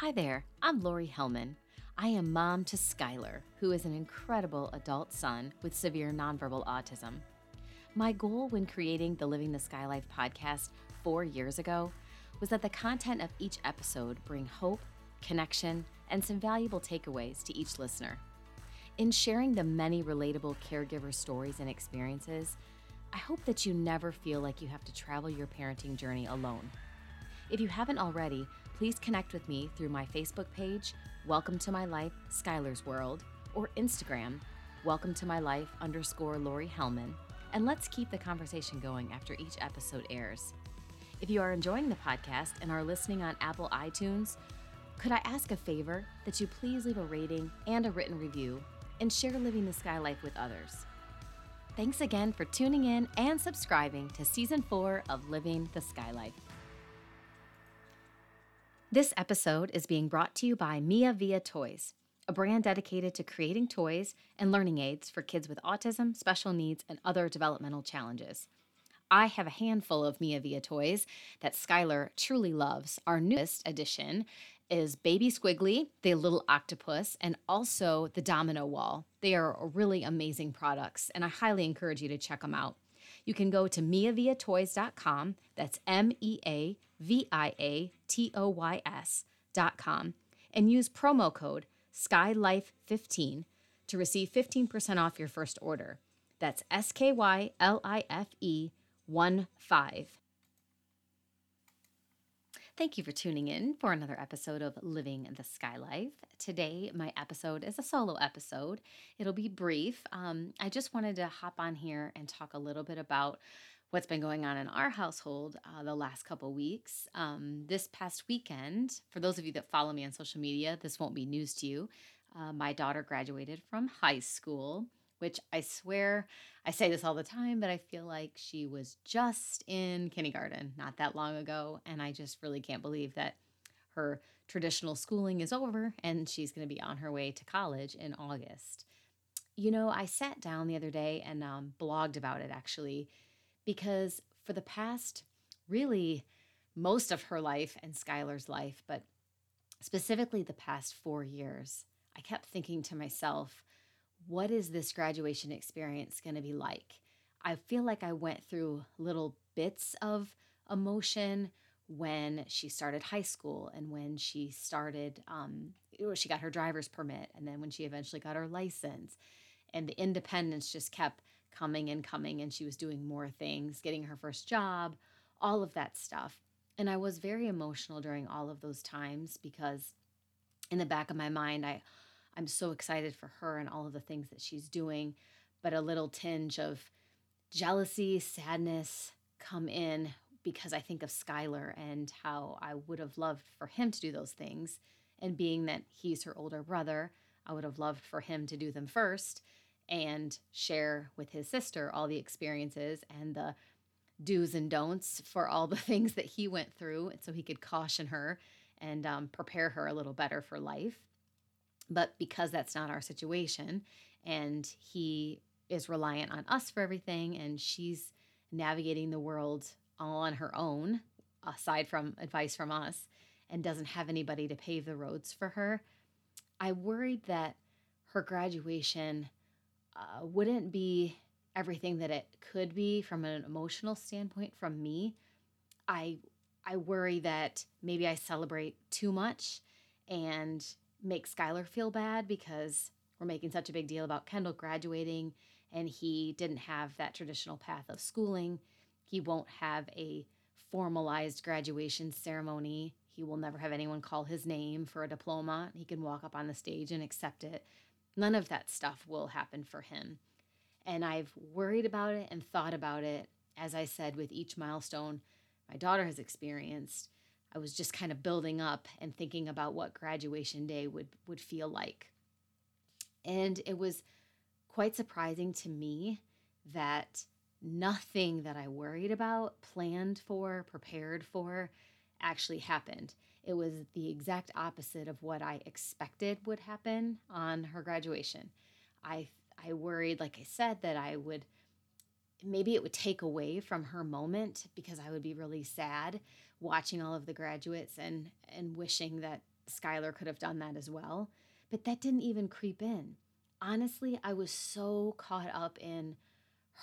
Hi there, I'm Laurie Hellmann. I am mom to Skylar, who is an incredible adult son with severe nonverbal autism. My goal when creating the Living the Sky Life podcast four years ago was that the content of each episode bring hope, connection, and some valuable takeaways to each listener. In sharing the many relatable caregiver stories and experiences, I hope that you never feel like you have to travel your parenting journey alone. If you haven't already, please connect with me through my Facebook page, Welcome to My Life, Skylar's World, or Instagram, Welcome to My Life underscore Laurie Hellmann, and let's keep the conversation going after each episode airs. If you are enjoying the podcast and are listening on Apple iTunes, could I ask a favor that you please leave a rating and a written review and share Living the Sky Life with others? Thanks again for tuning in and subscribing to season four of Living the Sky Life. This episode is being brought to you by Meavia Toys, a brand dedicated to creating toys and learning aids for kids with autism, special needs, and other developmental challenges. I have a handful of Meavia toys that Skylar truly loves. Our newest addition is Baby Squiggly, the little octopus, and also the Domino Wall. They are really amazing products, and I highly encourage you to check them out. You can go to meaviatoys.com. That's M E A V I A T O Y S.com and use promo code SkyLife15 to receive 15% off your first order. That's S K Y L I F E 1 5. Thank you for tuning in for another episode of Living the Sky Life. Today, my episode is a solo episode. It'll be brief. Um, I just wanted to hop on here and talk a little bit about what's been going on in our household uh, the last couple weeks. Um, this past weekend, for those of you that follow me on social media, this won't be news to you. Uh, my daughter graduated from high school, which I swear I say this all the time, but I feel like she was just in kindergarten not that long ago. And I just really can't believe that her traditional schooling is over and she's going to be on her way to college in August. You know, I sat down the other day and um, blogged about it actually because for the past really most of her life and Skylar's life, but specifically the past four years, I kept thinking to myself, what is this graduation experience going to be like? I feel like I went through little bits of emotion when she started high school and when she started, um, she got her driver's permit, and then when she eventually got her license. And the independence just kept coming and coming and she was doing more things, getting her first job, all of that stuff. And I was very emotional during all of those times because in the back of my mind I I'm so excited for her and all of the things that she's doing, but a little tinge of jealousy, sadness come in because I think of Skylar and how I would have loved for him to do those things. And being that he's her older brother, I would have loved for him to do them first and share with his sister all the experiences and the do's and don'ts for all the things that he went through so he could caution her and um, prepare her a little better for life but because that's not our situation and he is reliant on us for everything and she's navigating the world all on her own aside from advice from us and doesn't have anybody to pave the roads for her i worried that her graduation uh, wouldn't be everything that it could be from an emotional standpoint from me. I I worry that maybe I celebrate too much and make Skylar feel bad because we're making such a big deal about Kendall graduating and he didn't have that traditional path of schooling. He won't have a formalized graduation ceremony. He will never have anyone call his name for a diploma. He can walk up on the stage and accept it. None of that stuff will happen for him. And I've worried about it and thought about it, as I said, with each milestone my daughter has experienced. I was just kind of building up and thinking about what graduation day would, would feel like. And it was quite surprising to me that nothing that I worried about, planned for, prepared for, actually happened. It was the exact opposite of what I expected would happen on her graduation. I I worried, like I said, that I would maybe it would take away from her moment because I would be really sad watching all of the graduates and and wishing that Skylar could have done that as well, but that didn't even creep in. Honestly, I was so caught up in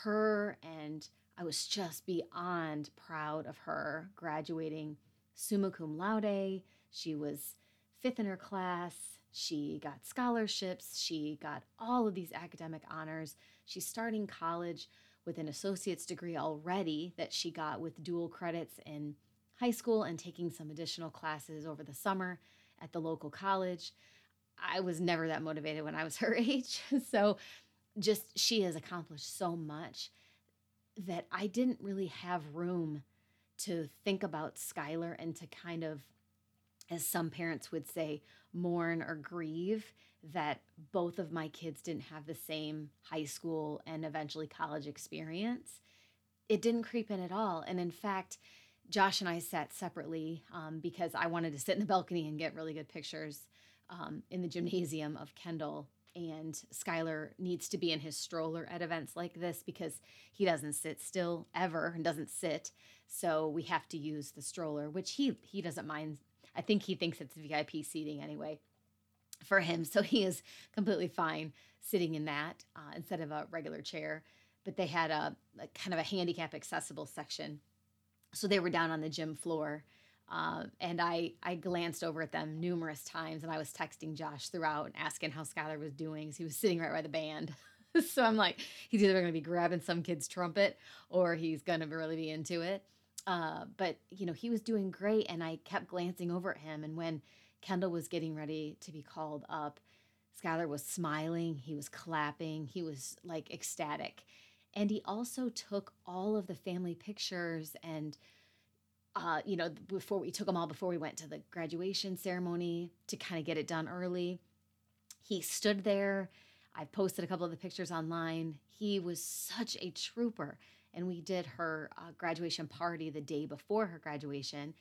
her and I was just beyond proud of her graduating summa cum laude. She was fifth in her class. She got scholarships. She got all of these academic honors. She's starting college with an associate's degree already that she got with dual credits in high school and taking some additional classes over the summer at the local college. I was never that motivated when I was her age. So just she has accomplished so much that I didn't really have room to think about Skylar and to kind of, as some parents would say, mourn or grieve that both of my kids didn't have the same high school and eventually college experience. It didn't creep in at all. And in fact, Josh and I sat separately um, because I wanted to sit in the balcony and get really good pictures um, in the gymnasium of Kendall and Skylar needs to be in his stroller at events like this because he doesn't sit still ever and doesn't sit. So we have to use the stroller, which he he doesn't mind. I think he thinks it's VIP seating anyway for him, so he is completely fine sitting in that uh, instead of a regular chair. But they had a, a kind of a handicap accessible section, so they were down on the gym floor uh, and I, I glanced over at them numerous times and I was texting Josh throughout and asking how Skylar was doing. he was sitting right by the band. so I'm like, he's either going to be grabbing some kid's trumpet or he's going to really be into it. Uh, but, you know, he was doing great. And I kept glancing over at him. And when Kendall was getting ready to be called up, Skylar was smiling. He was clapping. He was like ecstatic. And he also took all of the family pictures and uh, you know, before we took them all before we went to the graduation ceremony to kind of get it done early. He stood there. I posted a couple of the pictures online. He was such a trooper. And we did her uh, graduation party the day before her graduation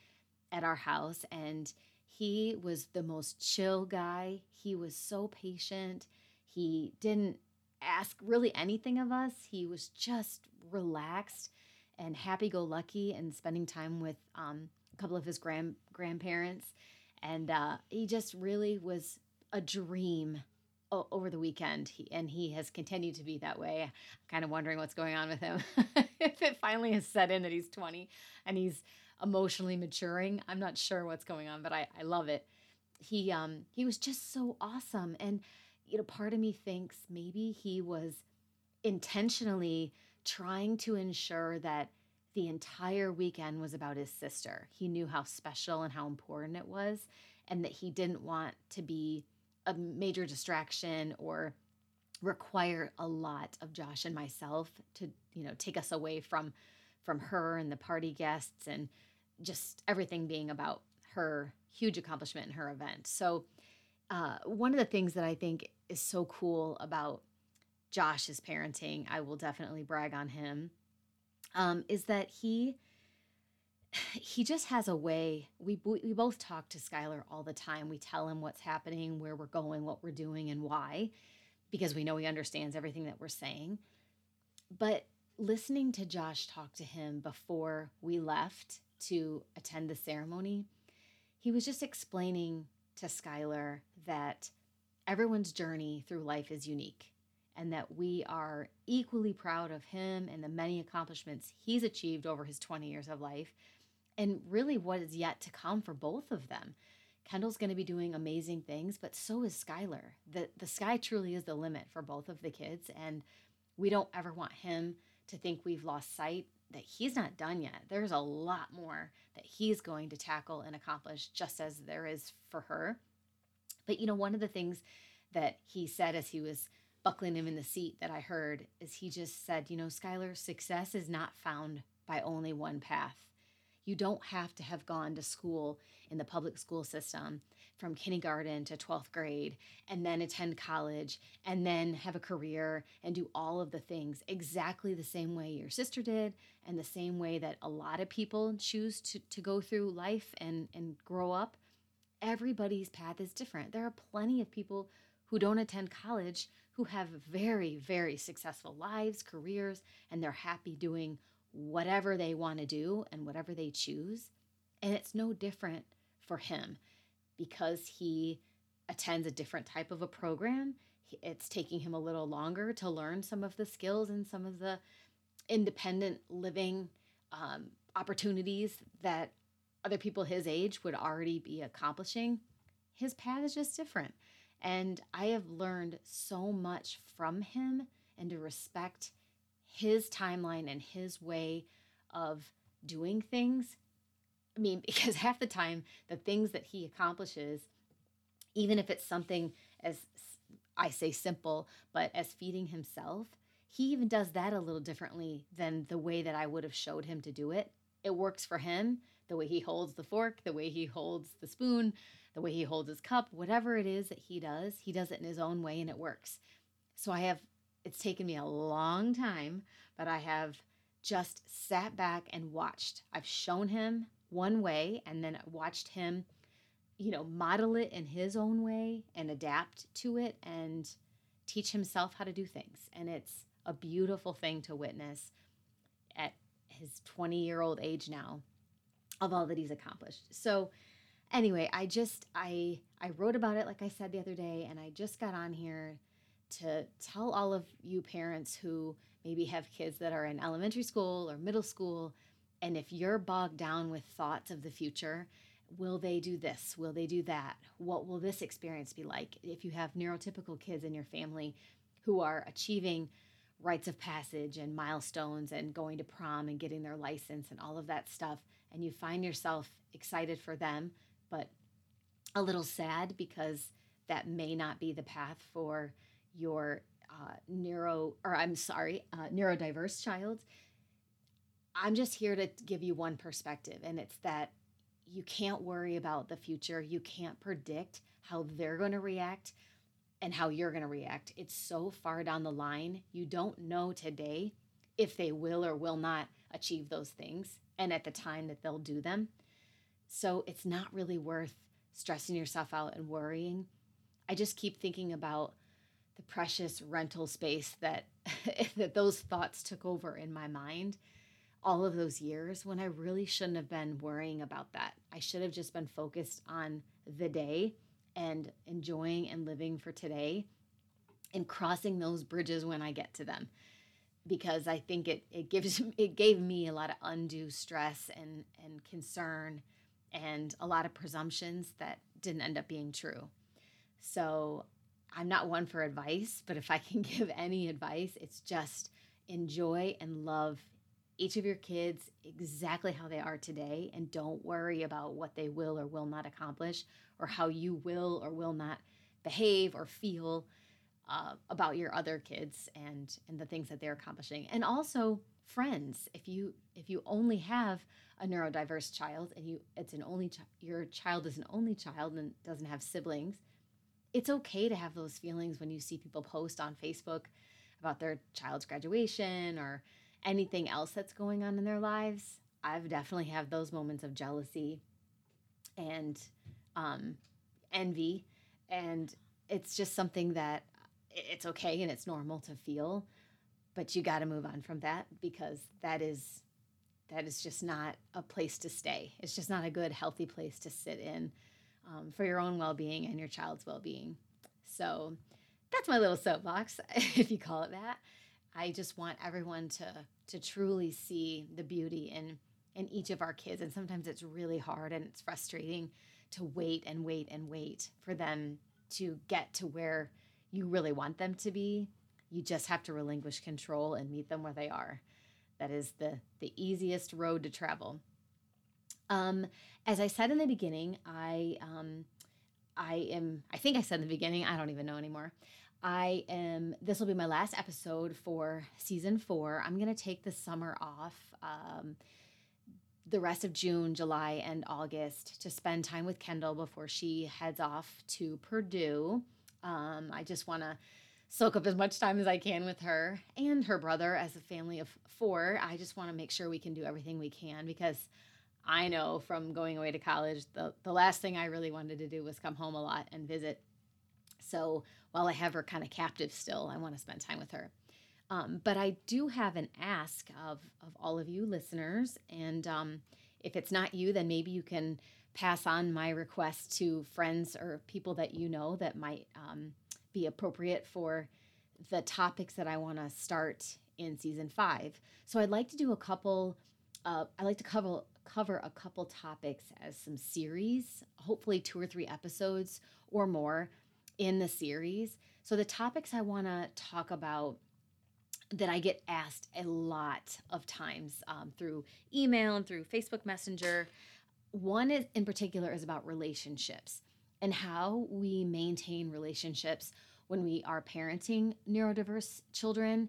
at our house. And he was the most chill guy. He was so patient. He didn't ask really anything of us. He was just relaxed and happy go lucky and spending time with um, a couple of his grand grandparents. And uh, he just really was a dream over the weekend. He, and he has continued to be that way. I'm kind of wondering what's going on with him. if it finally has set in that he's 20 and he's emotionally maturing, I'm not sure what's going on, but I, I love it. He um he was just so awesome. And you know, part of me thinks maybe he was intentionally trying to ensure that the entire weekend was about his sister. He knew how special and how important it was, and that he didn't want to be a major distraction or require a lot of Josh and myself to, you know, take us away from from her and the party guests and just everything being about her huge accomplishment in her event. So, uh, one of the things that I think is so cool about Josh's parenting, I will definitely brag on him, um, is that he he just has a way. We we both talk to Skylar all the time. We tell him what's happening, where we're going, what we're doing, and why, because we know he understands everything that we're saying. But listening to Josh talk to him before we left to attend the ceremony, he was just explaining to Skylar that everyone's journey through life is unique and that we are equally proud of him and the many accomplishments he's achieved over his 20 years of life and really what is yet to come for both of them. Kendall's going to be doing amazing things, but so is Skylar. The the sky truly is the limit for both of the kids and we don't ever want him to think we've lost sight that he's not done yet. There's a lot more that he's going to tackle and accomplish just as there is for her. But you know, one of the things that he said as he was buckling him in the seat that I heard is he just said, you know, Skylar, success is not found by only one path. You don't have to have gone to school in the public school system from kindergarten to 12th grade and then attend college and then have a career and do all of the things exactly the same way your sister did and the same way that a lot of people choose to, to go through life and, and grow up. Everybody's path is different. There are plenty of people who don't attend college who have very, very successful lives, careers, and they're happy doing whatever they want to do and whatever they choose. And it's no different for him. because he attends a different type of a program, it's taking him a little longer to learn some of the skills and some of the independent living um, opportunities that other people his age would already be accomplishing. His path is just different. And I have learned so much from him and to respect his timeline and his way of doing things. I mean, because half the time, the things that he accomplishes, even if it's something as I say simple, but as feeding himself, he even does that a little differently than the way that I would have showed him to do it. It works for him, the way he holds the fork, the way he holds the spoon, the way he holds his cup, whatever it is that he does, he does it in his own way and it works. So I have, it's taken me a long time, but I have just sat back and watched. I've shown him one way and then watched him, you know, model it in his own way and adapt to it and teach himself how to do things. And it's a beautiful thing to witness at his 20 year old age now of all that he's accomplished. So, anyway, I just I I wrote about it like I said the other day and I just got on here to tell all of you parents who maybe have kids that are in elementary school or middle school and if you're bogged down with thoughts of the future, will they do this? Will they do that? What will this experience be like? If you have neurotypical kids in your family who are achieving rites of passage and milestones and going to prom and getting their license and all of that stuff, and you find yourself excited for them, but a little sad because that may not be the path for your uh, neuro, or I'm sorry, uh, neurodiverse child. I'm just here to give you one perspective, and it's that you can't worry about the future. You can't predict how they're going to react and how you're going to react. It's so far down the line. You don't know today if they will or will not achieve those things and at the time that they'll do them. So it's not really worth stressing yourself out and worrying. I just keep thinking about the precious rental space that that those thoughts took over in my mind all of those years when I really shouldn't have been worrying about that. I should have just been focused on the day and enjoying and living for today and crossing those bridges when I get to them because I think it it gives it gave me a lot of undue stress and and concern and a lot of presumptions that didn't end up being true. So I'm not one for advice, but if I can give any advice, it's just enjoy and love each of your kids exactly how they are today and don't worry about what they will or will not accomplish or how you will or will not behave or feel uh, about your other kids and and the things that they're accomplishing. And also friends. If you if you only have a neurodiverse child and you it's an only your child is an only child and doesn't have siblings it's okay to have those feelings when you see people post on facebook about their child's graduation or anything else that's going on in their lives. I've definitely had those moments of jealousy and um, envy. And it's just something that it's okay and it's normal to feel but you got to move on from that because that is that is just not a place to stay. It's just not a good healthy place to sit in um, for your own well-being and your child's well-being so that's my little soapbox if you call it that i just want everyone to to truly see the beauty in in each of our kids and sometimes it's really hard and it's frustrating to wait and wait and wait for them to get to where you really want them to be. You just have to relinquish control and meet them where they are. That is the the easiest road to travel. Um, as I said in the beginning, I um, I am. I think I said in the beginning. I don't even know anymore. I am. This will be my last episode for season four. I'm gonna take the summer off. Um, the rest of June, July, and August to spend time with Kendall before she heads off to Purdue. Um, I just want to soak up as much time as I can with her and her brother as a family of four. I just want to make sure we can do everything we can because I know from going away to college, the, the last thing I really wanted to do was come home a lot and visit. So while I have her kind of captive still, I want to spend time with her. Um, but I do have an ask of, of all of you listeners. And um, if it's not you, then maybe you can pass on my request to friends or people that you know that might um, be appropriate for the topics that I want to start in season five. So I'd like to do a couple. Uh, I like to cover cover a couple topics as some series, hopefully two or three episodes or more in the series. So the topics I want to talk about that I get asked a lot of times um, through email and through Facebook Messenger. One is in particular is about relationships and how we maintain relationships when we are parenting neurodiverse children,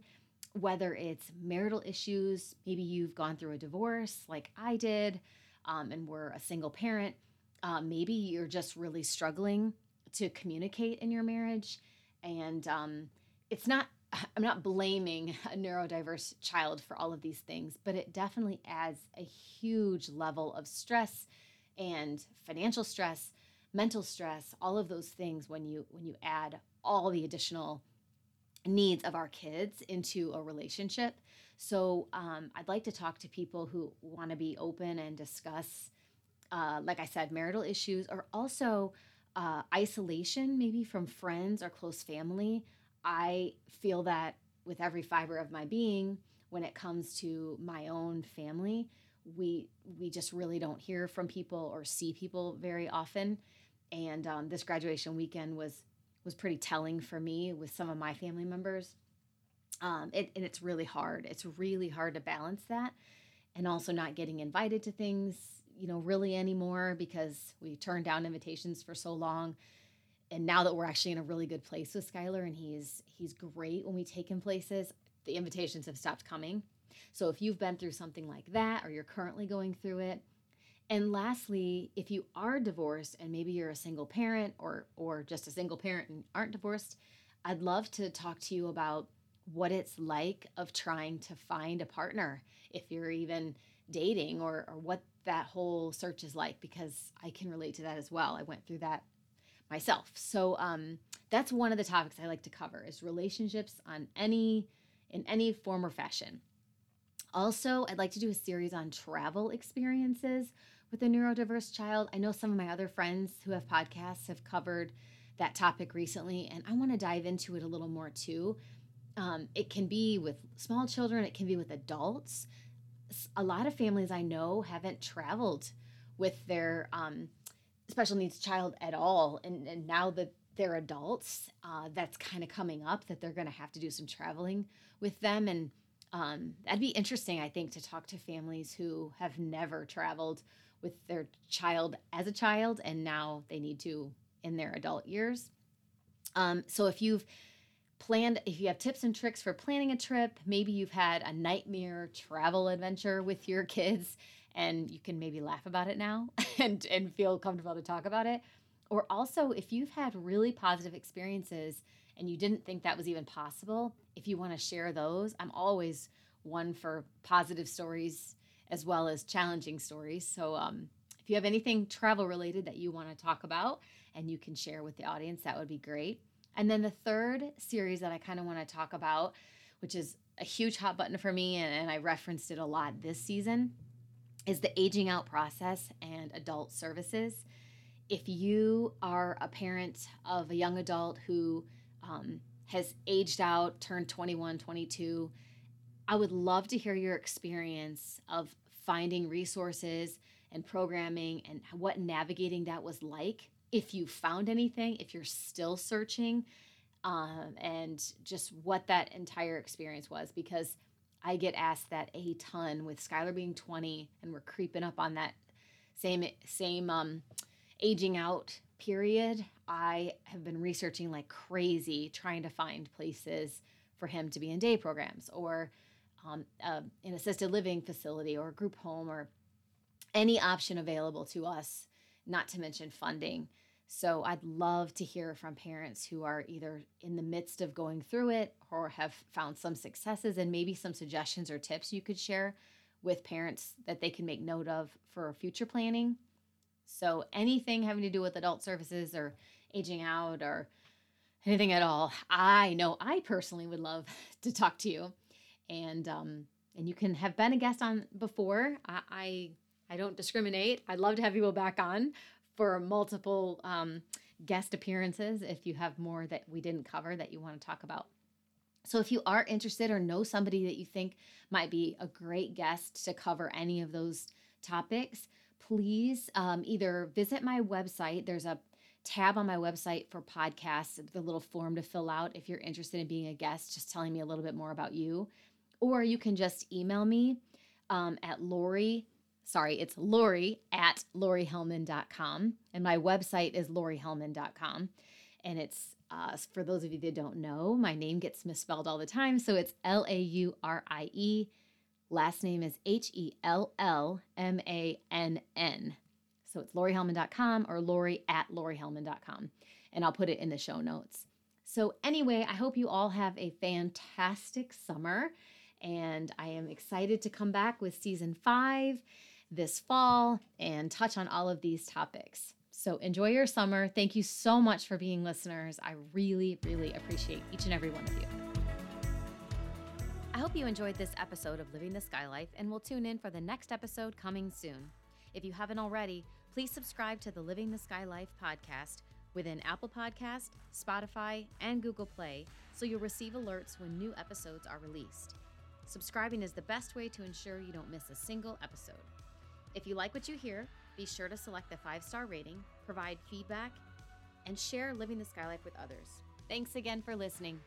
whether it's marital issues, maybe you've gone through a divorce like I did, um, and we're a single parent. Um, maybe you're just really struggling to communicate in your marriage. And um, it's not, I'm not blaming a neurodiverse child for all of these things, but it definitely adds a huge level of stress and financial stress mental stress all of those things when you when you add all the additional needs of our kids into a relationship. So um, i'd like to talk to people who want to be open and discuss uh, like i said marital issues or also uh, isolation maybe from friends or close family. I feel that with every fiber of my being when it comes to my own family we we just really don't hear from people or see people very often. And um, this graduation weekend was was pretty telling for me with some of my family members. Um, it, and it's really hard. It's really hard to balance that and also not getting invited to things you know really anymore because we turned down invitations for so long. And now that we're actually in a really good place with Skylar and he's he's great when we take him places the invitations have stopped coming. So if you've been through something like that or you're currently going through it and lastly, if you are divorced and maybe you're a single parent or or just a single parent and aren't divorced, I'd love to talk to you about what it's like of trying to find a partner if you're even dating or or what that whole search is like because I can relate to that as well. I went through that myself. So um, that's one of the topics I like to cover is relationships on any in any form or fashion. Also, I'd like to do a series on travel experiences with a neurodiverse child. I know some of my other friends who have podcasts have covered that topic recently, and I want to dive into it a little more too. Um, it can be with small children, it can be with adults. A lot of families I know haven't traveled with their um, special needs child at all. And, and now that they're adults, uh, that's kind of coming up that they're going to have to do some traveling with them. And um, that'd be interesting, I think, to talk to families who have never traveled with their child as a child and now they need to in their adult years. Um, so if you've planned, if you have tips and tricks for planning a trip, maybe you've had a nightmare travel adventure with your kids and you can maybe laugh about it now and, and feel comfortable to talk about it. Or also, if you've had really positive experiences and you didn't think that was even possible, if you want to share those, I'm always one for positive stories as well as challenging stories. So, um, if you have anything travel related that you want to talk about and you can share with the audience, that would be great. And then the third series that I kind of want to talk about, which is a huge hot button for me, and, and I referenced it a lot this season, is the aging out process and adult services. If you are a parent of a young adult who um, has aged out, turned 21, 22, I would love to hear your experience of finding resources and programming and what navigating that was like. If you found anything, if you're still searching, um, and just what that entire experience was, because I get asked that a ton with Skylar being 20 and we're creeping up on that same same um, aging out period. I have been researching like crazy, trying to find places for him to be in day programs or um, uh, an assisted living facility or a group home or any option available to us, not to mention funding. So I'd love to hear from parents who are either in the midst of going through it or have found some successes and maybe some suggestions or tips you could share with parents that they can make note of for future planning. So anything having to do with adult services or aging out or anything at all, I know I personally would love to talk to you and um, and you can have been a guest on before. I, I I don't discriminate. I'd love to have people back on for multiple um, guest appearances if you have more that we didn't cover that you want to talk about. So, if you are interested or know somebody that you think might be a great guest to cover any of those topics, please um, either visit my website. There's a tab on my website for podcasts, the little form to fill out if you're interested in being a guest, just telling me a little bit more about you. Or you can just email me um, at Laurie, sorry, it's laurie at LaurieHellmann.com. And my website is LaurieHellmann.com. And it's, uh, for those of you that don't know, my name gets misspelled all the time. So it's L A U R I E. Last name is H E L L M A N N. So it's LaurieHellmann.com or laurie at LaurieHellmann.com. And I'll put it in the show notes. So, anyway, I hope you all have a fantastic summer. And I am excited to come back with season five this fall and touch on all of these topics. So, enjoy your summer. Thank you so much for being listeners. I really, really appreciate each and every one of you. I hope you enjoyed this episode of Living the Sky Life and will tune in for the next episode coming soon. If you haven't already, please subscribe to the Living the Sky Life podcast within Apple Podcast, Spotify, and Google Play so you'll receive alerts when new episodes are released. Subscribing is the best way to ensure you don't miss a single episode. If you like what you hear, be sure to select the five star rating, provide feedback, and share Living the Sky Life with others. Thanks again for listening.